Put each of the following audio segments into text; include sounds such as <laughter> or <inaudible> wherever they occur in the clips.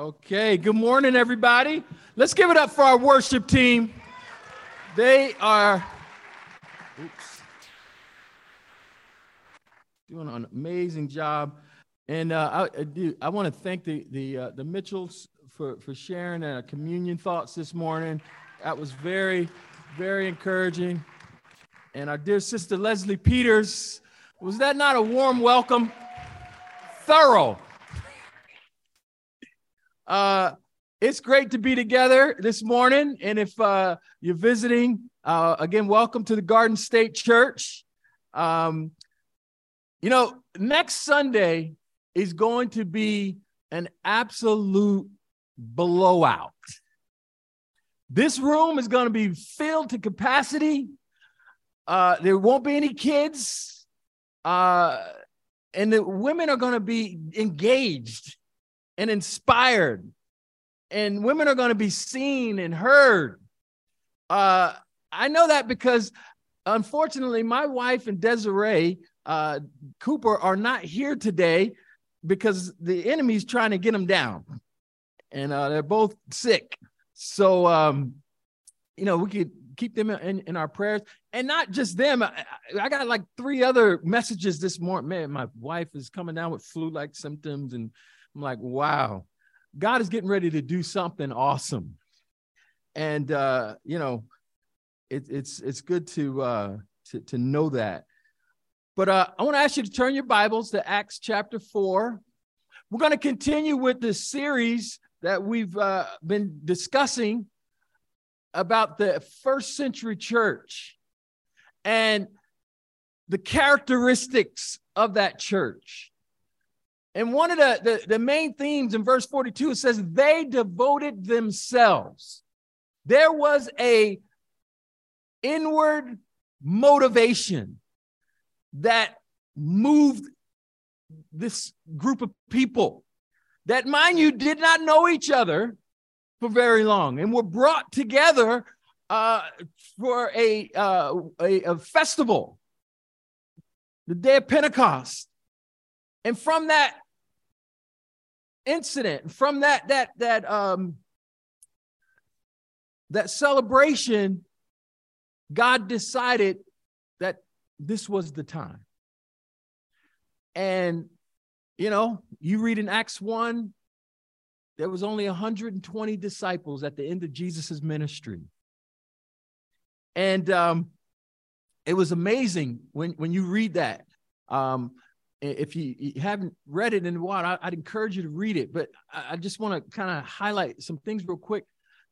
Okay, good morning, everybody. Let's give it up for our worship team. They are oops, doing an amazing job. And uh, I, I, do, I want to thank the, the, uh, the Mitchells for, for sharing our communion thoughts this morning. That was very, very encouraging. And our dear sister Leslie Peters, was that not a warm welcome? Thorough. Uh, it's great to be together this morning. And if uh, you're visiting, uh, again, welcome to the Garden State Church. Um, you know, next Sunday is going to be an absolute blowout. This room is going to be filled to capacity. Uh, there won't be any kids. Uh, and the women are going to be engaged and inspired, and women are going to be seen and heard. Uh, I know that because unfortunately, my wife and Desiree uh, Cooper are not here today because the enemy's trying to get them down, and uh, they're both sick. So, um, you know, we could keep them in, in our prayers and not just them. I, I, got like three other messages this morning. Man, my wife is coming down with flu like symptoms, and I'm like, wow, God is getting ready to do something awesome. And uh, you know, it, it's it's good to uh to, to know that. But uh, I want to ask you to turn your Bibles to Acts chapter 4. We're going to continue with this series that we've uh, been discussing about the first century church and the characteristics of that church. And one of the, the, the, main themes in verse 42, it says, they devoted themselves. There was a inward motivation that moved this group of people that, mind you, did not know each other for very long and were brought together uh, for a, uh, a, a festival, the day of Pentecost. And from that incident, from that that that um that celebration, God decided that this was the time. And you know, you read in Acts 1, there was only 120 disciples at the end of Jesus's ministry. And um, it was amazing when, when you read that. Um, if you, haven't read it in a while, I, would encourage you to read it. But I, I just want to kind of highlight some things real quick.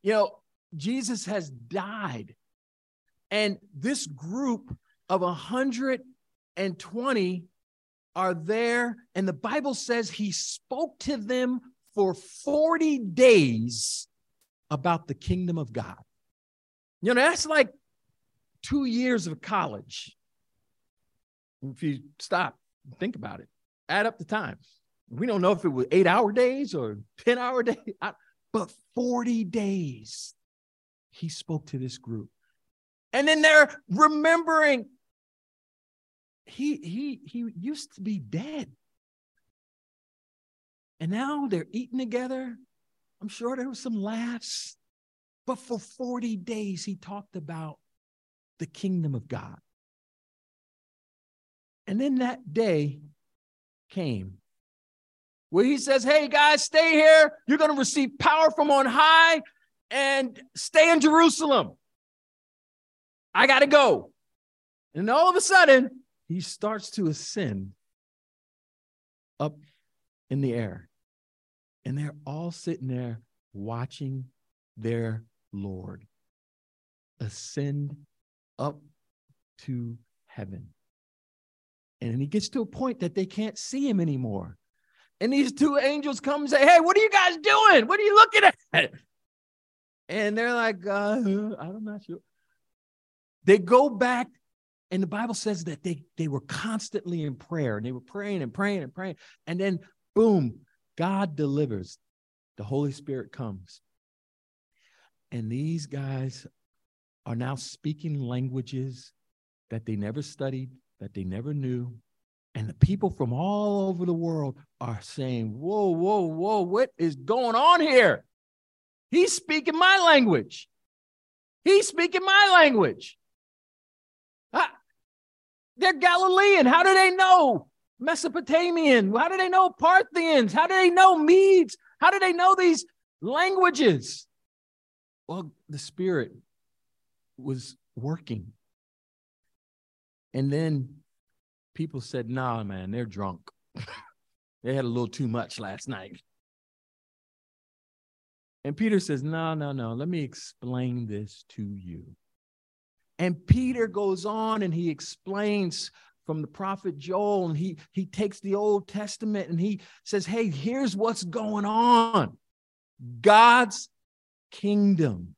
You know, Jesus has died, and this group of 120 are there, and the Bible says he spoke to them for 40 days about the kingdom of God. You know, that's like two years of college. If you stop Think about it. Add up the time. We don't know if it was eight hour days or 10 hour <laughs> days, but 40 days he spoke to this group. And then they're remembering he he he used to be dead. And now they're eating together. I'm sure there was some laughs. But for 40 days, he talked about the kingdom of God. And then that day came where he says, Hey guys, stay here. You're going to receive power from on high and stay in Jerusalem. I got to go. And all of a sudden, he starts to ascend up in the air. And they're all sitting there watching their Lord ascend up to heaven. And he gets to a point that they can't see him anymore. And these two angels come and say, Hey, what are you guys doing? What are you looking at? And they're like, uh, I'm not sure. They go back, and the Bible says that they, they were constantly in prayer and they were praying and praying and praying. And then, boom, God delivers. The Holy Spirit comes. And these guys are now speaking languages that they never studied, that they never knew, And the people from all over the world are saying, Whoa, whoa, whoa, what is going on here? He's speaking my language. He's speaking my language. Ah, they're Galilean. How do they know Mesopotamian? How do they know Parthians? How do they know Medes? How do they know these languages? Well, the Spirit was working. And then people said, nah, man, they're drunk. <laughs> they had a little too much last night. And Peter says, no, no, no, let me explain this to you. And Peter goes on and he explains from the prophet Joel, and he, he takes the Old Testament and he says, hey, here's what's going on God's kingdom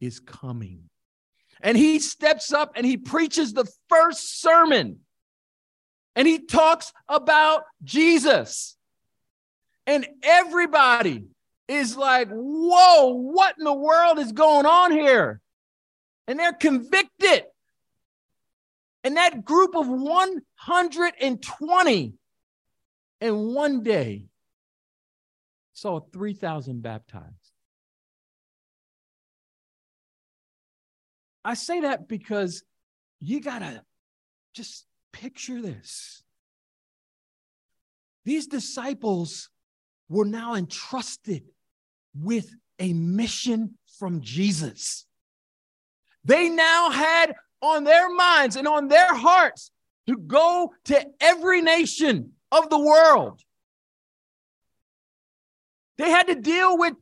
is coming. And he steps up and he preaches the first sermon. And he talks about Jesus. And everybody is like, whoa, what in the world is going on here? And they're convicted. And that group of 120 in one day saw 3,000 baptized. I say that because you got to just picture this. These disciples were now entrusted with a mission from Jesus. They now had on their minds and on their hearts to go to every nation of the world. They had to deal with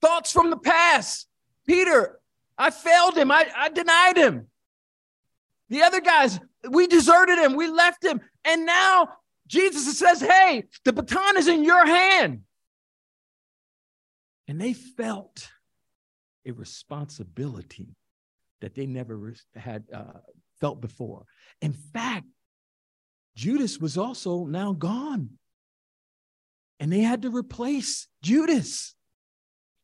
thoughts from the past. Peter, I failed him. I, I denied him. The other guys, we deserted him. We left him. And now Jesus says, Hey, the baton is in your hand. And they felt a responsibility that they never had uh, felt before. In fact, Judas was also now gone. And they had to replace Judas.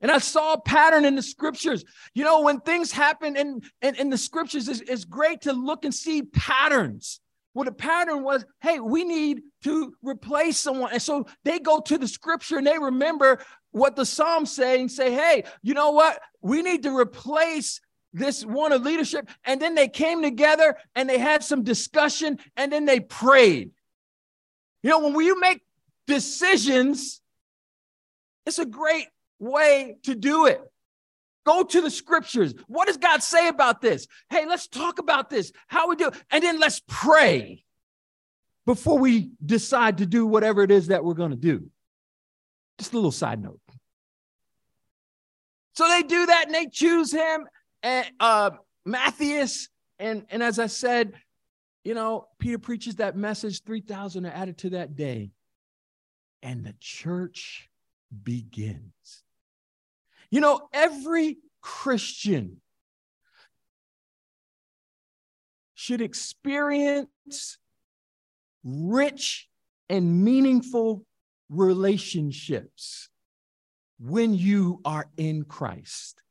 And I saw a pattern in the scriptures. You know, when things happen in, in, in the scriptures, it's, it's great to look and see patterns. Well, the pattern was, hey, we need to replace someone. And so they go to the scripture and they remember what the Psalms say and say, hey, you know what? We need to replace this one of leadership. And then they came together and they had some discussion and then they prayed. You know, when you make decisions, it's a great way to do it. Go to the scriptures. What does God say about this? Hey, let's talk about this. How we do. And then let's pray before we decide to do whatever it is that we're going to do. Just a little side note. So they do that and they choose him and uh, Matthias. And, and as I said, you know, Peter preaches that message, 3,000 are added to that day. And the church begins. You know, every Christian should experience rich and meaningful relationships when you are in Christ.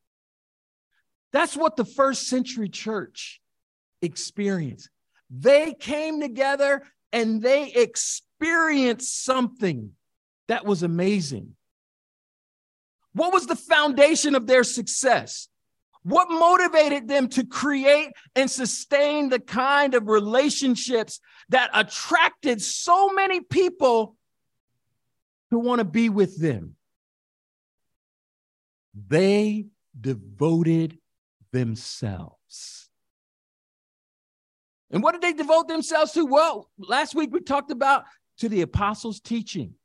That's what the first century church experienced. They came together and they experienced something that was amazing. What was the foundation of their success? What motivated them to create and sustain the kind of relationships that attracted so many people to want to be with them? They devoted themselves. And what did they devote themselves to? Well, last week we talked about to the apostles' teaching.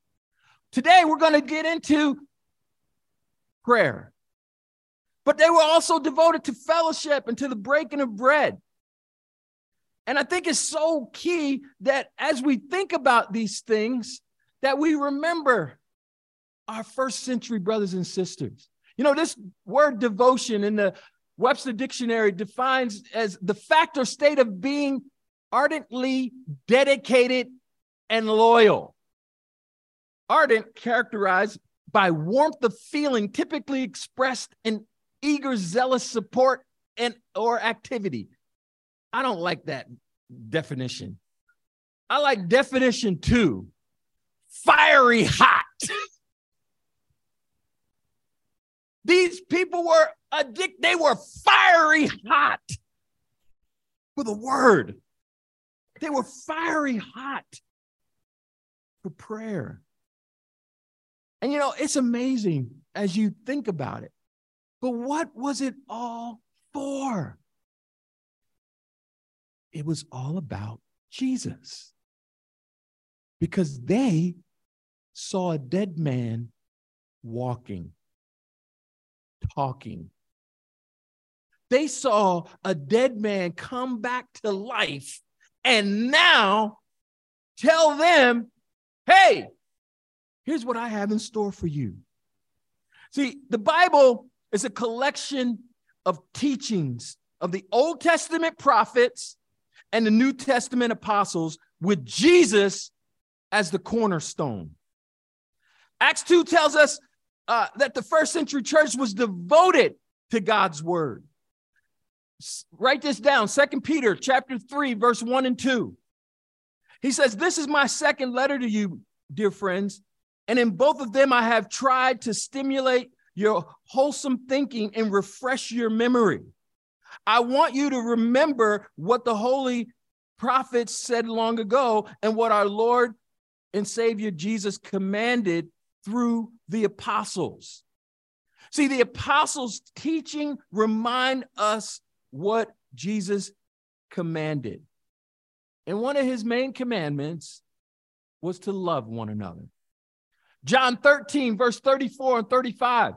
Today we're going to get into prayer. But they were also devoted to fellowship and to the breaking of bread. And I think it's so key that as we think about these things, that we remember our first century brothers and sisters. You know, this word devotion in the Webster Dictionary defines as the fact or state of being ardently dedicated and loyal. Ardent characterized by warmth of feeling typically expressed in eager zealous support and or activity i don't like that definition I like definition two fiery hot. <laughs> These people were addicted, they were fiery hot for the word. They were fiery hot for prayer. And you know, it's amazing as you think about it. But what was it all for? It was all about Jesus. Because they saw a dead man walking, talking. They saw a dead man come back to life and now tell them, hey, here's what I have in store for you. See, the Bible is a collection of teachings of the Old Testament prophets and the New Testament apostles with Jesus as the cornerstone. Acts 2 tells us uh, that the first century church was devoted to God's word. S- write this down Second Peter chapter 3, verse 1 and 2. He says, This is my second letter to you, dear friends. And in both of them, I have tried to stimulate your wholesome thinking and refresh your memory. I want you to remember what the holy prophets said long ago and what our Lord and Savior Jesus commanded through the apostles. See, the apostles' teaching remind us what Jesus commanded. And one of his main commandments was to love one another. John 13, verse 34 and 35.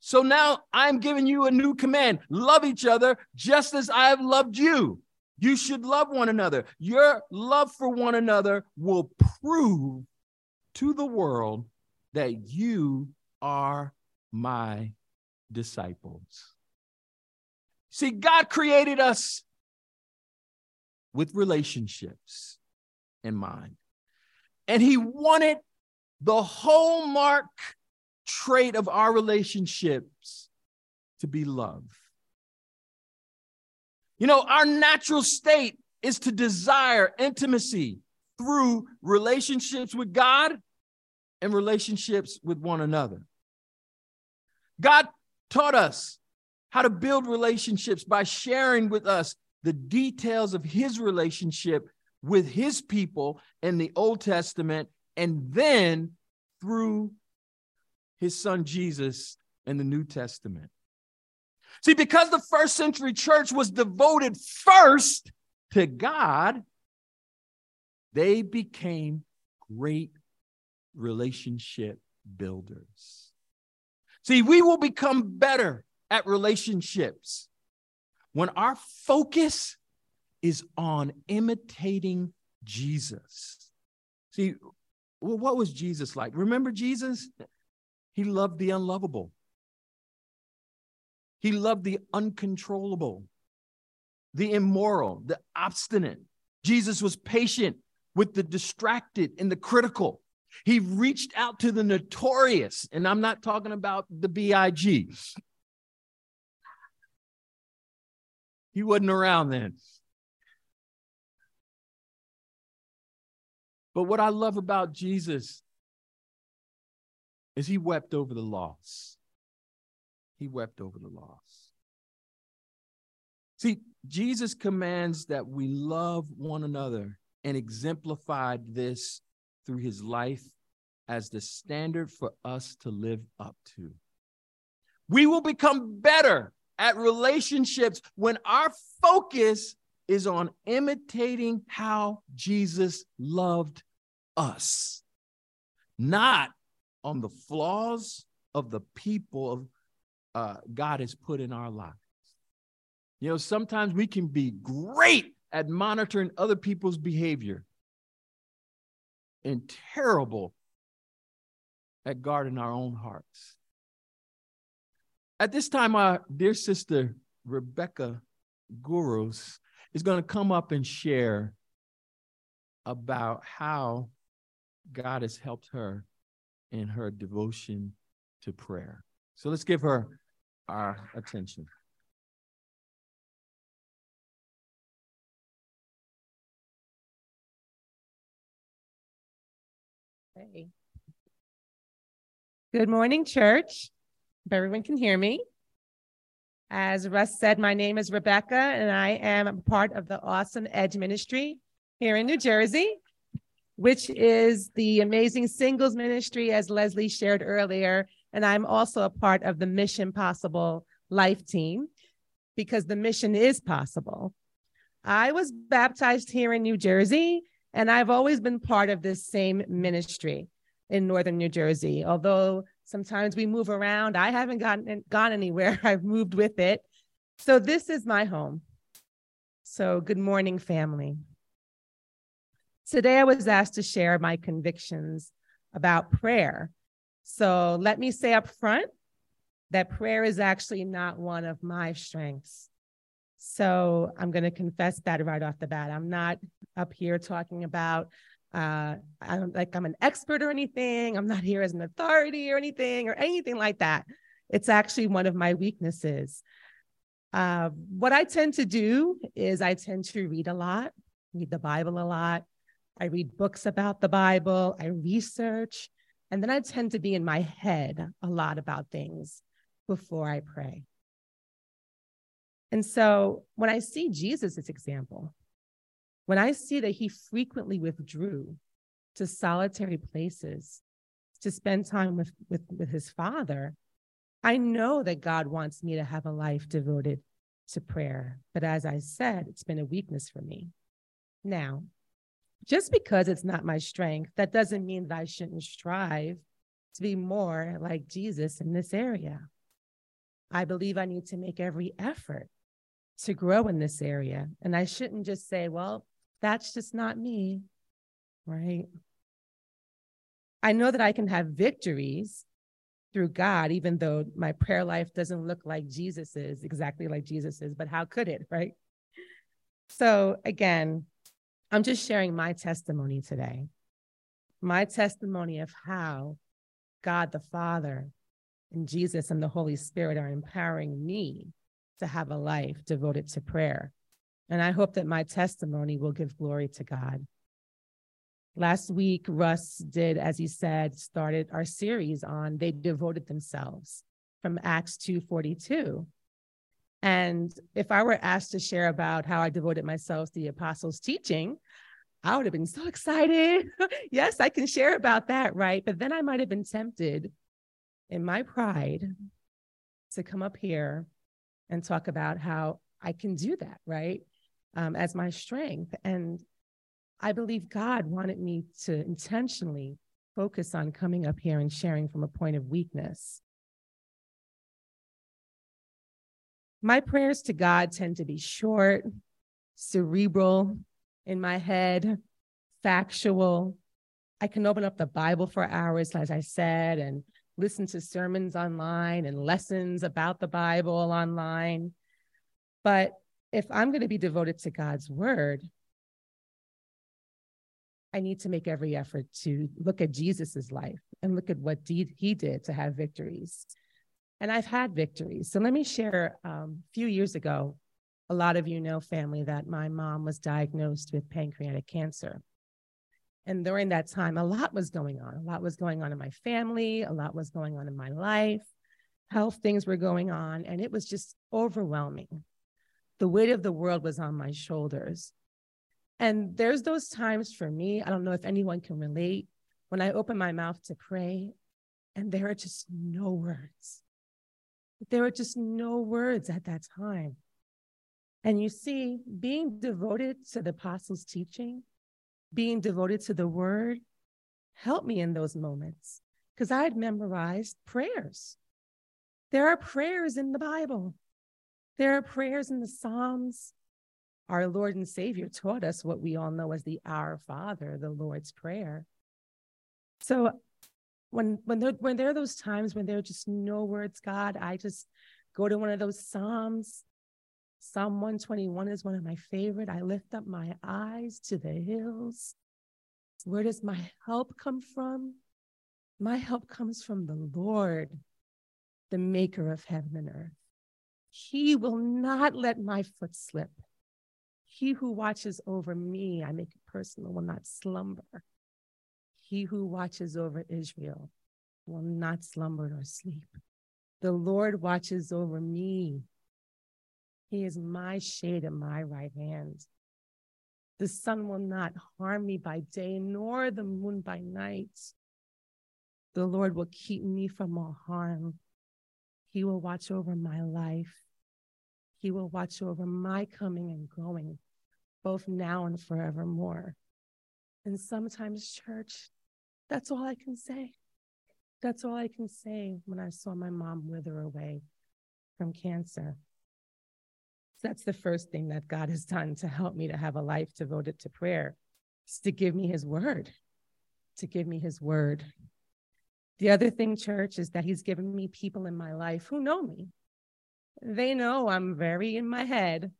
So now I'm giving you a new command love each other just as I have loved you. You should love one another. Your love for one another will prove to the world that you are my disciples. See, God created us with relationships in mind, and He wanted the hallmark trait of our relationships to be love. You know, our natural state is to desire intimacy through relationships with God and relationships with one another. God taught us how to build relationships by sharing with us the details of his relationship with his people in the Old Testament and then through his son Jesus in the New Testament. See, because the first century church was devoted first to God, they became great relationship builders. See, we will become better at relationships when our focus is on imitating Jesus. See, well, what was Jesus like? Remember Jesus? He loved the unlovable. He loved the uncontrollable, the immoral, the obstinate. Jesus was patient with the distracted and the critical. He reached out to the notorious, and I'm not talking about the BIG. He wasn't around then. But what I love about Jesus is he wept over the loss. He wept over the loss. See, Jesus commands that we love one another and exemplified this through his life as the standard for us to live up to. We will become better at relationships when our focus is on imitating how Jesus loved us, not on the flaws of the people of uh, God has put in our lives. You know, sometimes we can be great at monitoring other people's behavior and terrible at guarding our own hearts. At this time, our dear sister Rebecca Gurus is going to come up and share about how God has helped her in her devotion to prayer. So let's give her our attention. Okay. Good morning, church. If everyone can hear me. As Russ said, my name is Rebecca, and I am a part of the Awesome Edge Ministry here in New Jersey, which is the amazing singles ministry, as Leslie shared earlier. And I'm also a part of the Mission Possible Life team because the mission is possible. I was baptized here in New Jersey, and I've always been part of this same ministry in Northern New Jersey. Although sometimes we move around, I haven't gotten gone anywhere. <laughs> I've moved with it. So this is my home. So good morning, family. Today I was asked to share my convictions about prayer. So let me say up front that prayer is actually not one of my strengths. So I'm going to confess that right off the bat. I'm not up here talking about uh, I don't like I'm an expert or anything. I'm not here as an authority or anything or anything like that. It's actually one of my weaknesses. Uh, what I tend to do is I tend to read a lot, read the Bible a lot. I read books about the Bible. I research, and then I tend to be in my head a lot about things before I pray. And so when I see Jesus' example, when I see that he frequently withdrew to solitary places to spend time with, with, with his father, I know that God wants me to have a life devoted to prayer. But as I said, it's been a weakness for me. Now, just because it's not my strength, that doesn't mean that I shouldn't strive to be more like Jesus in this area. I believe I need to make every effort to grow in this area. And I shouldn't just say, well, that's just not me, right? I know that I can have victories through God, even though my prayer life doesn't look like Jesus is, exactly like Jesus is, but how could it, right? So, again, I'm just sharing my testimony today, my testimony of how God the Father and Jesus and the Holy Spirit are empowering me to have a life devoted to prayer. And I hope that my testimony will give glory to God. Last week, Russ did, as he said, started our series on they devoted themselves from Acts 2:42. And if I were asked to share about how I devoted myself to the apostles' teaching, I would have been so excited. <laughs> yes, I can share about that, right? But then I might have been tempted in my pride to come up here and talk about how I can do that, right? Um, as my strength. And I believe God wanted me to intentionally focus on coming up here and sharing from a point of weakness. My prayers to God tend to be short, cerebral in my head, factual. I can open up the Bible for hours, as I said, and listen to sermons online and lessons about the Bible online. But if I'm going to be devoted to God's word, I need to make every effort to look at Jesus's life and look at what deed he did to have victories. And I've had victories. So let me share um, a few years ago, a lot of you know, family, that my mom was diagnosed with pancreatic cancer. And during that time, a lot was going on. A lot was going on in my family, a lot was going on in my life. Health things were going on, and it was just overwhelming. The weight of the world was on my shoulders. And there's those times for me, I don't know if anyone can relate, when I open my mouth to pray and there are just no words. There were just no words at that time. And you see, being devoted to the apostles' teaching, being devoted to the word helped me in those moments because I had memorized prayers. There are prayers in the Bible, there are prayers in the Psalms. Our Lord and Savior taught us what we all know as the Our Father, the Lord's Prayer. So when when there, when there are those times when there are just no words, God, I just go to one of those Psalms Psalm 121 is one of my favorite. I lift up my eyes to the hills. Where does my help come from? My help comes from the Lord, the maker of heaven and earth. He will not let my foot slip. He who watches over me, I make it personal, will not slumber. He who watches over Israel will not slumber nor sleep. The Lord watches over me. He is my shade at my right hand. The sun will not harm me by day, nor the moon by night. The Lord will keep me from all harm. He will watch over my life. He will watch over my coming and going, both now and forevermore. And sometimes, church, that's all I can say. That's all I can say when I saw my mom wither away from cancer. That's the first thing that God has done to help me to have a life devoted to prayer, is to give me his word, to give me his word. The other thing, church, is that he's given me people in my life who know me. They know I'm very in my head.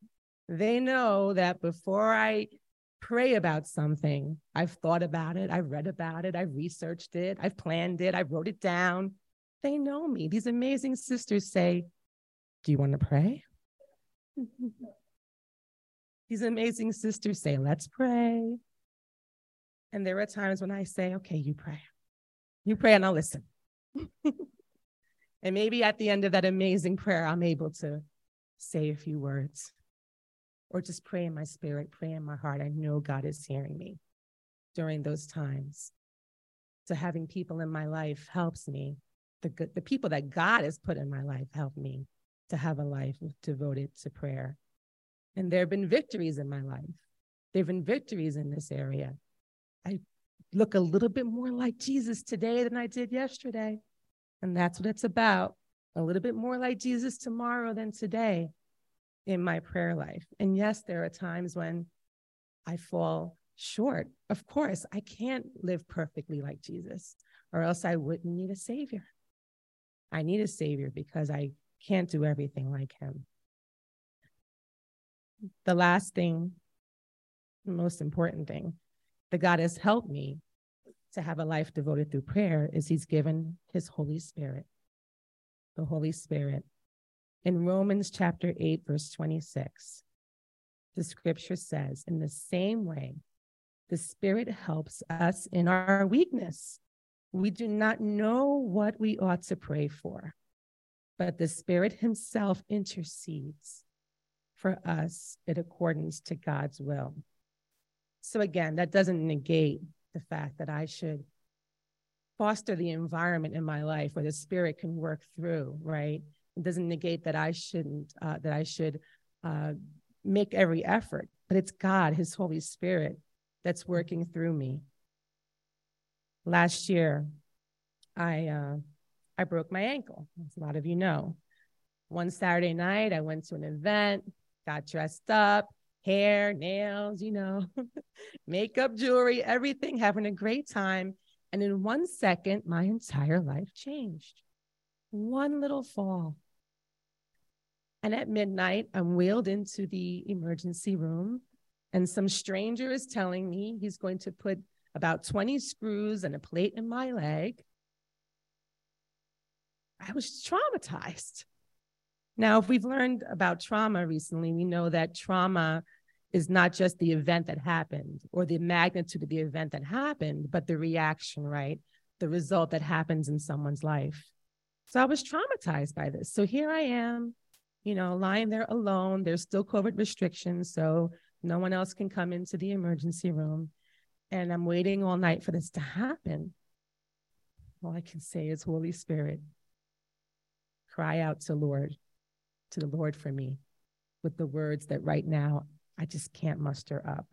They know that before I pray about something, I've thought about it, I've read about it, I've researched it, I've planned it, I wrote it down. They know me. These amazing sisters say, Do you want to pray? <laughs> These amazing sisters say, Let's pray. And there are times when I say, Okay, you pray. You pray and I'll listen. <laughs> and maybe at the end of that amazing prayer, I'm able to say a few words or just pray in my spirit, pray in my heart. I know God is hearing me during those times. So having people in my life helps me. The, the people that God has put in my life help me to have a life devoted to prayer. And there have been victories in my life. There have been victories in this area. I look a little bit more like Jesus today than I did yesterday. And that's what it's about a little bit more like Jesus tomorrow than today in my prayer life. And yes, there are times when I fall short. Of course, I can't live perfectly like Jesus, or else I wouldn't need a savior. I need a savior because I can't do everything like him. The last thing, the most important thing that God has helped me to have a life devoted through prayer is He's given His Holy Spirit. The Holy Spirit. In Romans chapter 8, verse 26, the scripture says, In the same way, the Spirit helps us in our weakness. We do not know what we ought to pray for, but the Spirit Himself intercedes for us in accordance to God's will. So, again, that doesn't negate the fact that I should foster the environment in my life where the Spirit can work through, right? It doesn't negate that I shouldn't, uh, that I should uh, make every effort, but it's God, His Holy Spirit, that's working through me. Last year, I uh, I broke my ankle, as a lot of you know. One Saturday night, I went to an event, got dressed up, hair, nails, you know, <laughs> makeup, jewelry, everything, having a great time. And in one second, my entire life changed. One little fall. And at midnight, I'm wheeled into the emergency room, and some stranger is telling me he's going to put about 20 screws and a plate in my leg I was traumatized. Now, if we've learned about trauma recently, we know that trauma is not just the event that happened or the magnitude of the event that happened, but the reaction, right? The result that happens in someone's life. So I was traumatized by this. So here I am, you know, lying there alone. There's still COVID restrictions. So no one else can come into the emergency room. And I'm waiting all night for this to happen. All I can say is, Holy Spirit, cry out to Lord, to the Lord for me with the words that right now I just can't muster up.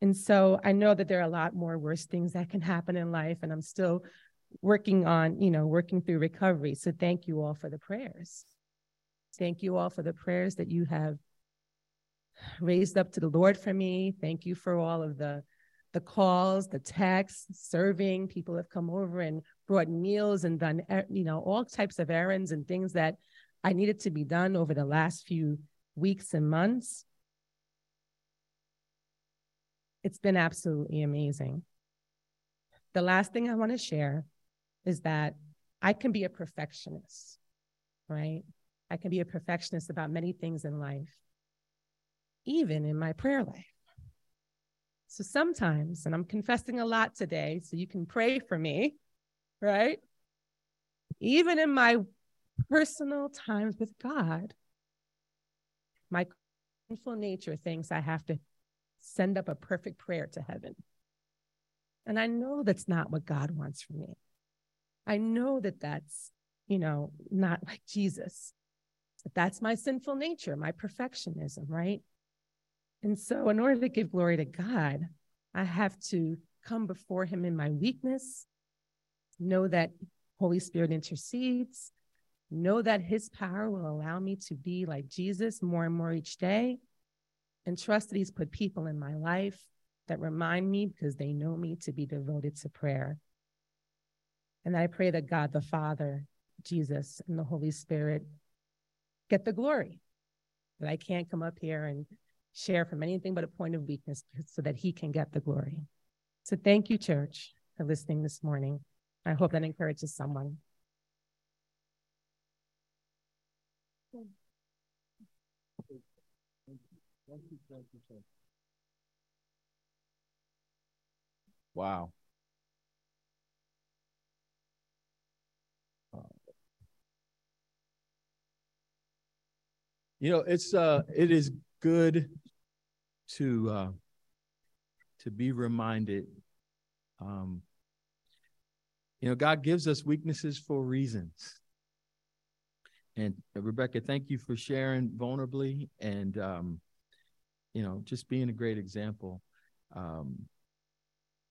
And so I know that there are a lot more worse things that can happen in life, and I'm still working on, you know, working through recovery. So thank you all for the prayers. Thank you all for the prayers that you have raised up to the Lord for me. Thank you for all of the the calls, the texts, serving. People have come over and brought meals and done, er, you know, all types of errands and things that I needed to be done over the last few weeks and months. It's been absolutely amazing. The last thing I want to share is that I can be a perfectionist, right? I can be a perfectionist about many things in life, even in my prayer life. So sometimes, and I'm confessing a lot today, so you can pray for me, right? Even in my personal times with God, my sinful nature thinks I have to send up a perfect prayer to heaven. And I know that's not what God wants from me. I know that that's, you know, not like Jesus. That's my sinful nature, my perfectionism, right? And so, in order to give glory to God, I have to come before Him in my weakness, know that Holy Spirit intercedes, know that His power will allow me to be like Jesus more and more each day, and trust that He's put people in my life that remind me because they know me to be devoted to prayer. And I pray that God the Father, Jesus, and the Holy Spirit get the glory. That I can't come up here and share from anything but a point of weakness so that He can get the glory. So thank you, church, for listening this morning. I hope that encourages someone. Wow. You know, it's uh it is good to uh to be reminded um you know God gives us weaknesses for reasons. And uh, Rebecca, thank you for sharing vulnerably and um you know, just being a great example. Um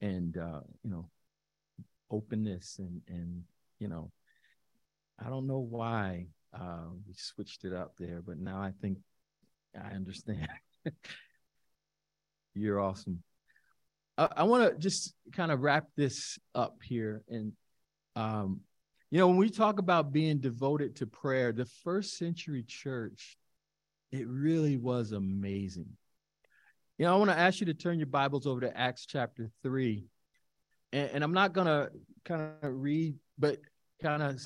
and uh, you know, openness and and you know, I don't know why uh, we switched it up there, but now I think I understand. <laughs> You're awesome. I, I want to just kind of wrap this up here. And, um, you know, when we talk about being devoted to prayer, the first century church, it really was amazing. You know, I want to ask you to turn your Bibles over to Acts chapter 3. And, and I'm not going to kind of read, but kind of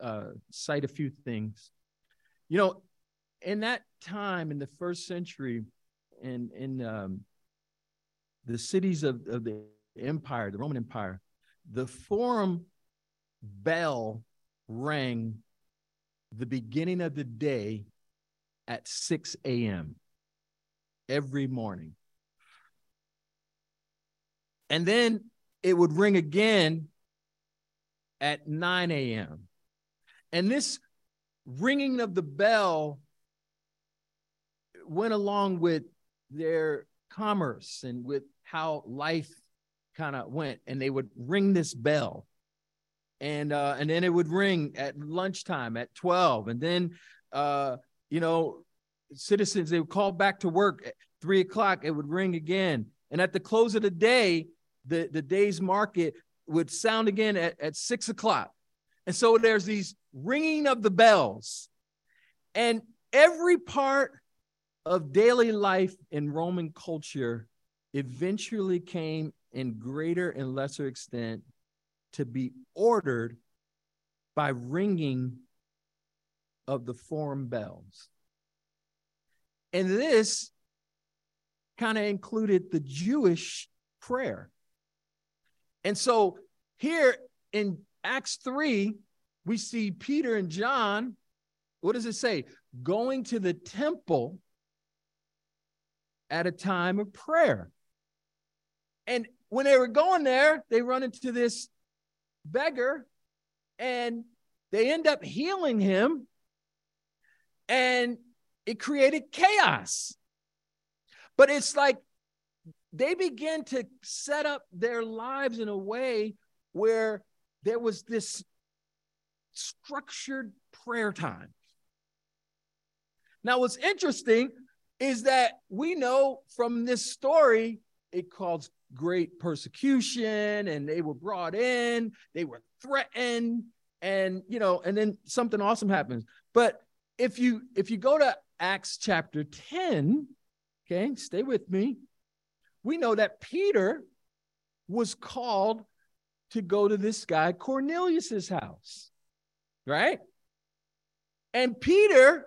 uh, cite a few things. You know, in that time in the first century, in in um, the cities of, of the empire, the Roman Empire, the forum bell rang the beginning of the day at 6 a.m. every morning. And then it would ring again at 9 a.m. And this ringing of the bell went along with their commerce and with how life kind of went. And they would ring this bell. And uh, and then it would ring at lunchtime at 12. And then uh, you know, citizens, they would call back to work at three o'clock, it would ring again. And at the close of the day, the, the day's market would sound again at, at six o'clock. And so there's these ringing of the bells. And every part of daily life in Roman culture eventually came in greater and lesser extent to be ordered by ringing of the forum bells. And this kind of included the Jewish prayer. And so here in Acts 3, we see Peter and John, what does it say? Going to the temple at a time of prayer. And when they were going there, they run into this beggar and they end up healing him. And it created chaos. But it's like they begin to set up their lives in a way where there was this structured prayer time. Now, what's interesting is that we know from this story it caused great persecution and they were brought in, they were threatened, and you know, and then something awesome happens. But if you if you go to Acts chapter 10, okay, stay with me. We know that Peter was called to go to this guy Cornelius's house, right? And Peter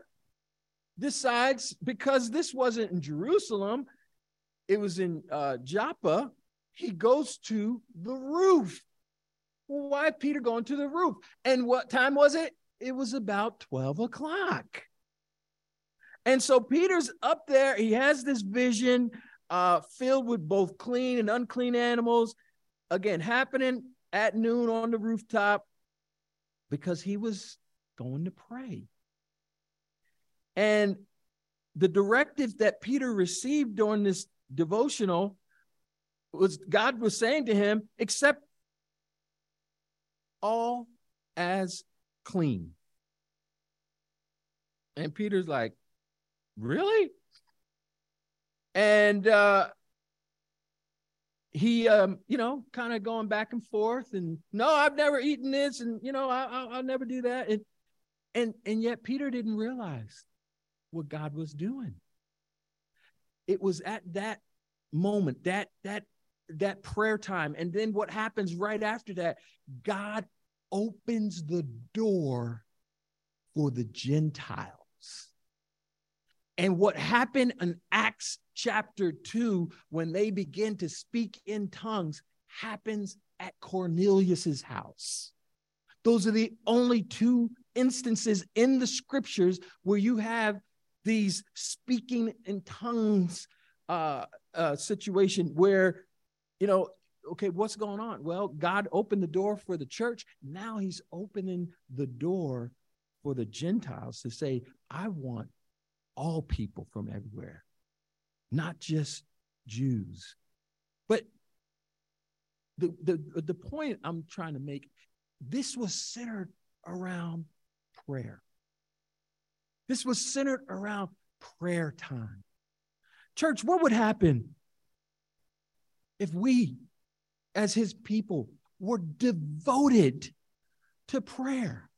decides because this wasn't in Jerusalem, it was in uh, Joppa, he goes to the roof. Why Peter going to the roof? And what time was it? It was about 12 o'clock. And so Peter's up there. He has this vision uh, filled with both clean and unclean animals. Again, happening at noon on the rooftop because he was going to pray. And the directive that Peter received during this devotional was God was saying to him, accept all as clean. And Peter's like, really? And uh he um you know kind of going back and forth and no i've never eaten this and you know I, I'll, I'll never do that and and and yet peter didn't realize what god was doing. It was at that moment that that that prayer time and then what happens right after that god opens the door for the gentiles and what happened in acts chapter 2 when they begin to speak in tongues happens at cornelius's house those are the only two instances in the scriptures where you have these speaking in tongues uh, uh, situation where, you know, okay, what's going on? Well, God opened the door for the church. Now he's opening the door for the Gentiles to say, I want all people from everywhere, not just Jews. But the, the, the point I'm trying to make, this was centered around prayer. This was centered around prayer time. Church, what would happen if we, as his people, were devoted to prayer?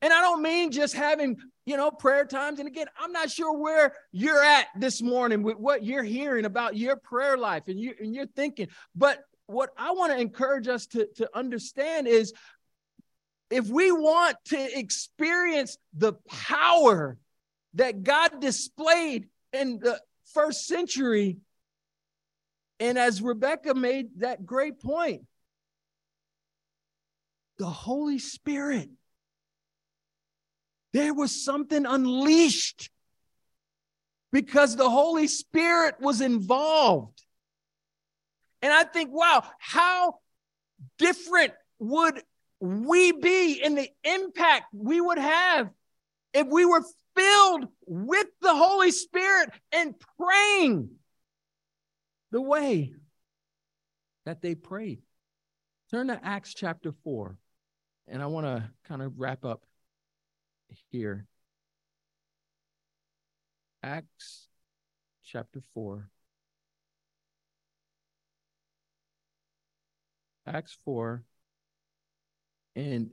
And I don't mean just having, you know, prayer times. And again, I'm not sure where you're at this morning with what you're hearing about your prayer life and, you, and you're thinking. But what I want to encourage us to, to understand is if we want to experience the power that God displayed in the first century. And as Rebecca made that great point, the Holy Spirit, there was something unleashed because the Holy Spirit was involved. And I think, wow, how different would we be in the impact we would have if we were filled with the Holy Spirit and praying the way that they prayed. Turn to Acts chapter 4, and I want to kind of wrap up here. Acts chapter 4. Acts 4. And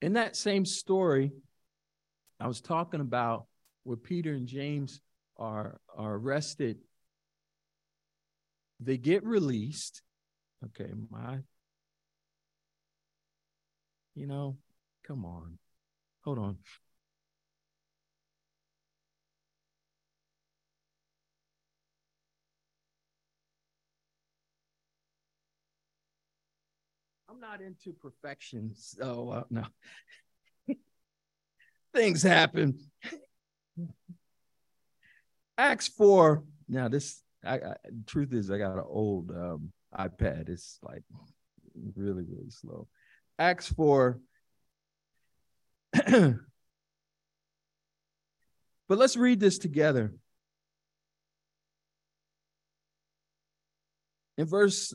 in that same story, I was talking about where Peter and James are, are arrested. They get released. Okay, my, you know, come on. Hold on. I'm not into perfection, so uh, no <laughs> things happen. Acts 4. Now, this, I, I, truth is, I got an old um, iPad. It's like really, really slow. Acts 4. <clears throat> but let's read this together. In verse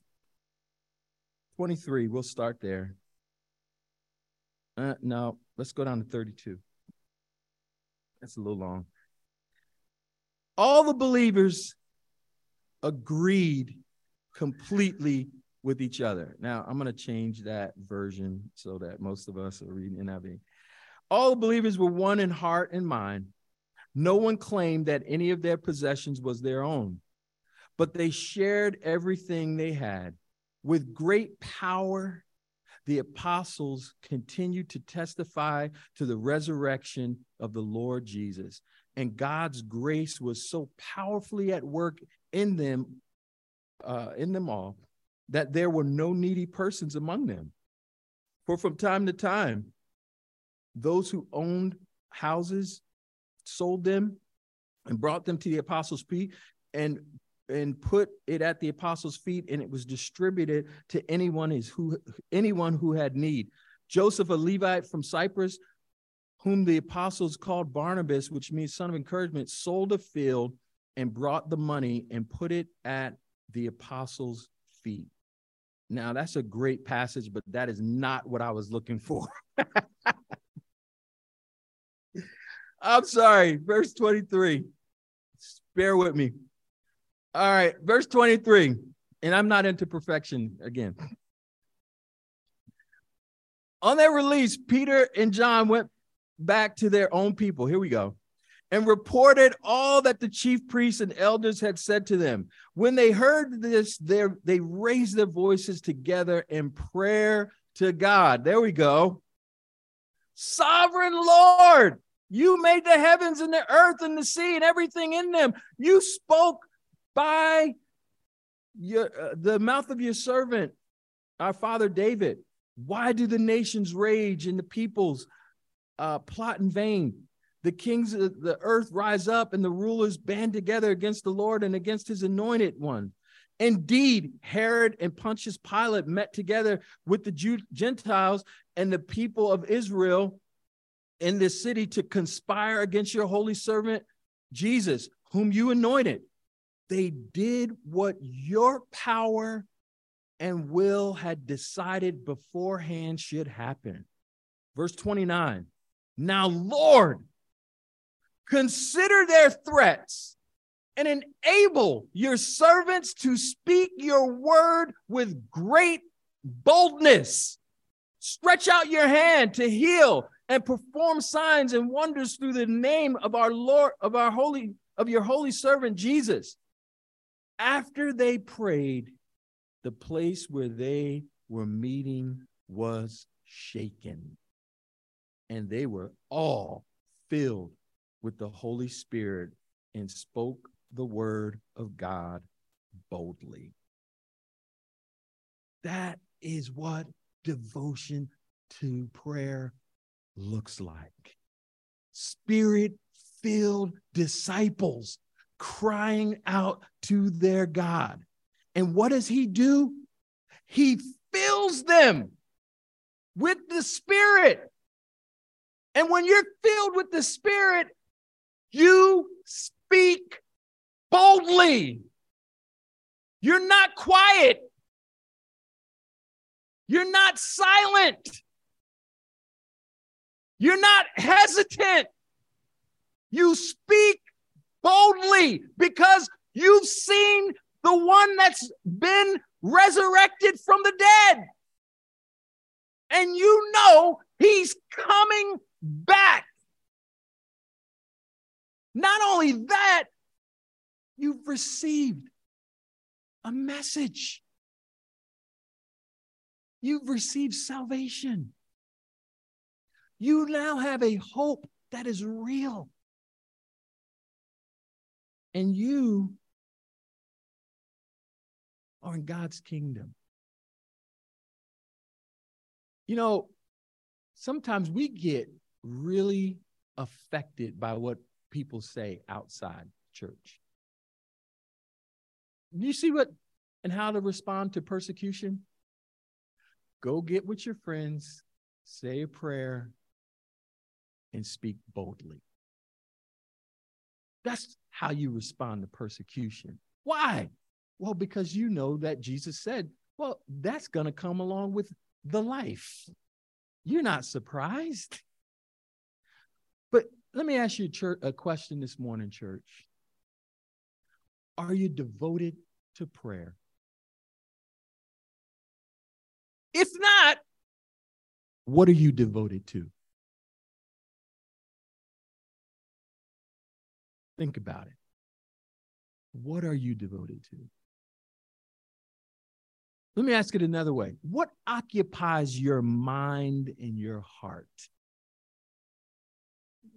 23, we'll start there. Uh, no, let's go down to 32. That's a little long. All the believers agreed completely with each other. Now, I'm going to change that version so that most of us are reading NIV. All believers were one in heart and mind. No one claimed that any of their possessions was their own, but they shared everything they had. With great power the apostles continued to testify to the resurrection of the Lord Jesus. And God's grace was so powerfully at work in them, uh, in them all, that there were no needy persons among them. For from time to time, those who owned houses sold them and brought them to the apostles' feet and and put it at the apostles' feet, and it was distributed to anyone is who anyone who had need. Joseph, a Levite from Cyprus, whom the apostles called Barnabas, which means son of encouragement, sold a field and brought the money and put it at the apostles' feet. Now, that's a great passage, but that is not what I was looking for. <laughs> I'm sorry. Verse 23. Bear with me. All right. Verse 23. And I'm not into perfection again. On their release, Peter and John went back to their own people. Here we go. And reported all that the chief priests and elders had said to them. When they heard this, they raised their voices together in prayer to God. There we go. Sovereign Lord, you made the heavens and the earth and the sea and everything in them. You spoke by your, uh, the mouth of your servant, our father David. Why do the nations rage and the peoples uh, plot in vain? The kings of the earth rise up and the rulers band together against the Lord and against his anointed one. Indeed, Herod and Pontius Pilate met together with the Jew- Gentiles and the people of Israel in this city to conspire against your holy servant Jesus, whom you anointed. They did what your power and will had decided beforehand should happen. Verse 29 Now, Lord, consider their threats and enable your servants to speak your word with great boldness. Stretch out your hand to heal and perform signs and wonders through the name of our Lord, of our holy, of your holy servant Jesus. After they prayed, the place where they were meeting was shaken, and they were all filled with the Holy Spirit and spoke the word of God boldly. That is what devotion to prayer looks like. Spirit filled disciples crying out to their God. And what does he do? He fills them with the Spirit. And when you're filled with the Spirit, you speak boldly. You're not quiet. You're not silent. You're not hesitant. You speak boldly because you've seen the one that's been resurrected from the dead. And you know he's coming back. Not only that, you've received a message. You've received salvation. You now have a hope that is real. And you are in God's kingdom. You know, sometimes we get really affected by what people say outside church. You see what and how to respond to persecution? Go get with your friends, say a prayer, and speak boldly. That's how you respond to persecution. Why? Well, because you know that Jesus said, well, that's going to come along with the life. You're not surprised. But let me ask you a question this morning, church. Are you devoted to prayer? If not, what are you devoted to? Think about it. What are you devoted to? Let me ask it another way. What occupies your mind and your heart?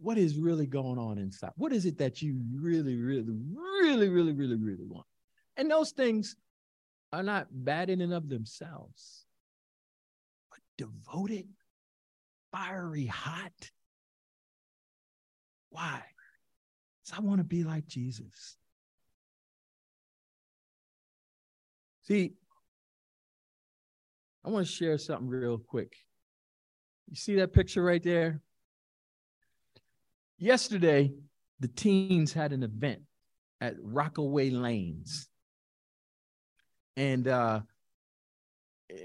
What is really going on inside? What is it that you really, really, really, really, really, really want? And those things are not bad in and of themselves, but devoted, fiery hot. Why? I want to be like Jesus. See, I want to share something real quick. You see that picture right there? Yesterday, the teens had an event at Rockaway Lanes. And uh,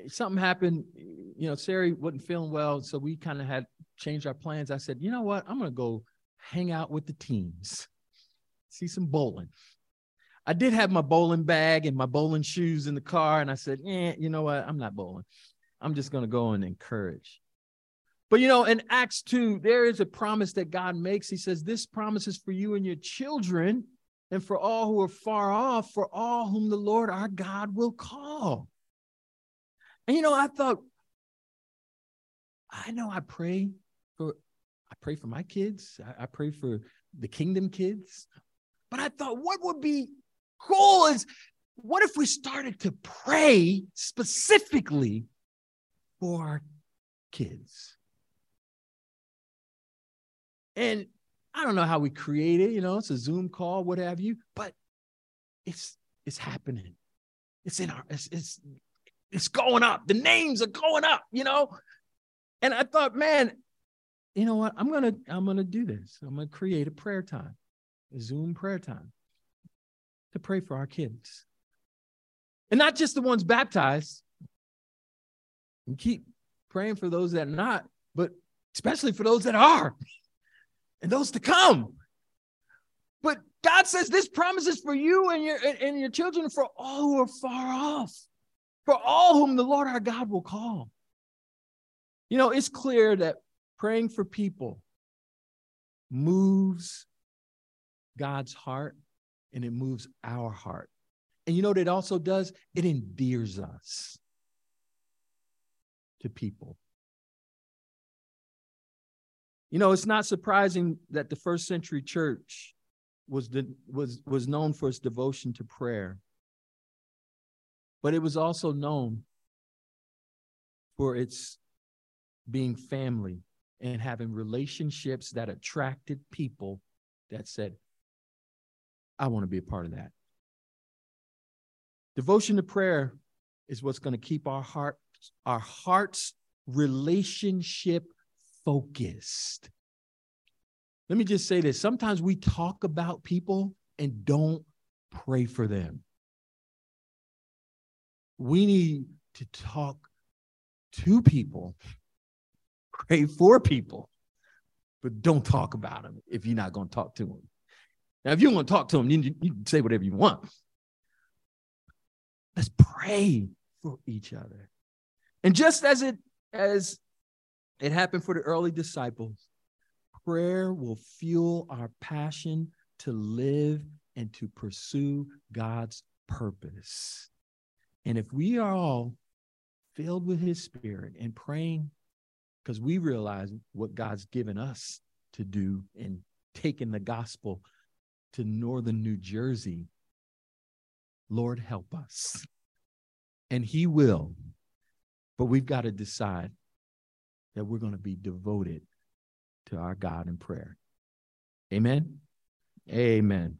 something happened. You know, Sari wasn't feeling well. So we kind of had changed our plans. I said, you know what? I'm going to go hang out with the teams, see some bowling. I did have my bowling bag and my bowling shoes in the car. And I said, eh, you know what? I'm not bowling. I'm just going to go and encourage. But you know, in Acts 2, there is a promise that God makes. He says, This promise is for you and your children, and for all who are far off, for all whom the Lord our God will call. And you know, I thought, I know I pray I pray for my kids, I, I pray for the kingdom kids. But I thought, what would be cool is what if we started to pray specifically for our kids? And I don't know how we create it, you know, it's a Zoom call, what have you, but it's it's happening. It's in our it's it's it's going up. The names are going up, you know. And I thought, man, you know what? I'm gonna I'm gonna do this. I'm gonna create a prayer time, a Zoom prayer time to pray for our kids. And not just the ones baptized. And keep praying for those that are not, but especially for those that are and those to come. But God says this promise is for you and your and your children for all who are far off, for all whom the Lord our God will call. You know, it's clear that praying for people moves God's heart and it moves our heart. And you know what it also does? It endears us to people. You know, it's not surprising that the first century church was, the, was, was known for its devotion to prayer, but it was also known for its being family and having relationships that attracted people that said, I want to be a part of that. Devotion to prayer is what's going to keep our heart, our heart's relationship focused. Let me just say this. Sometimes we talk about people and don't pray for them. We need to talk to people, pray for people, but don't talk about them if you're not going to talk to them. Now, if you want to talk to them, you, you can say whatever you want. Let's pray for each other. And just as it as it happened for the early disciples, prayer will fuel our passion to live and to pursue God's purpose. And if we are all filled with his spirit and praying because we realize what God's given us to do in taking the gospel to northern New Jersey. Lord, help us. And He will. But we've got to decide that we're going to be devoted to our God in prayer. Amen. Amen.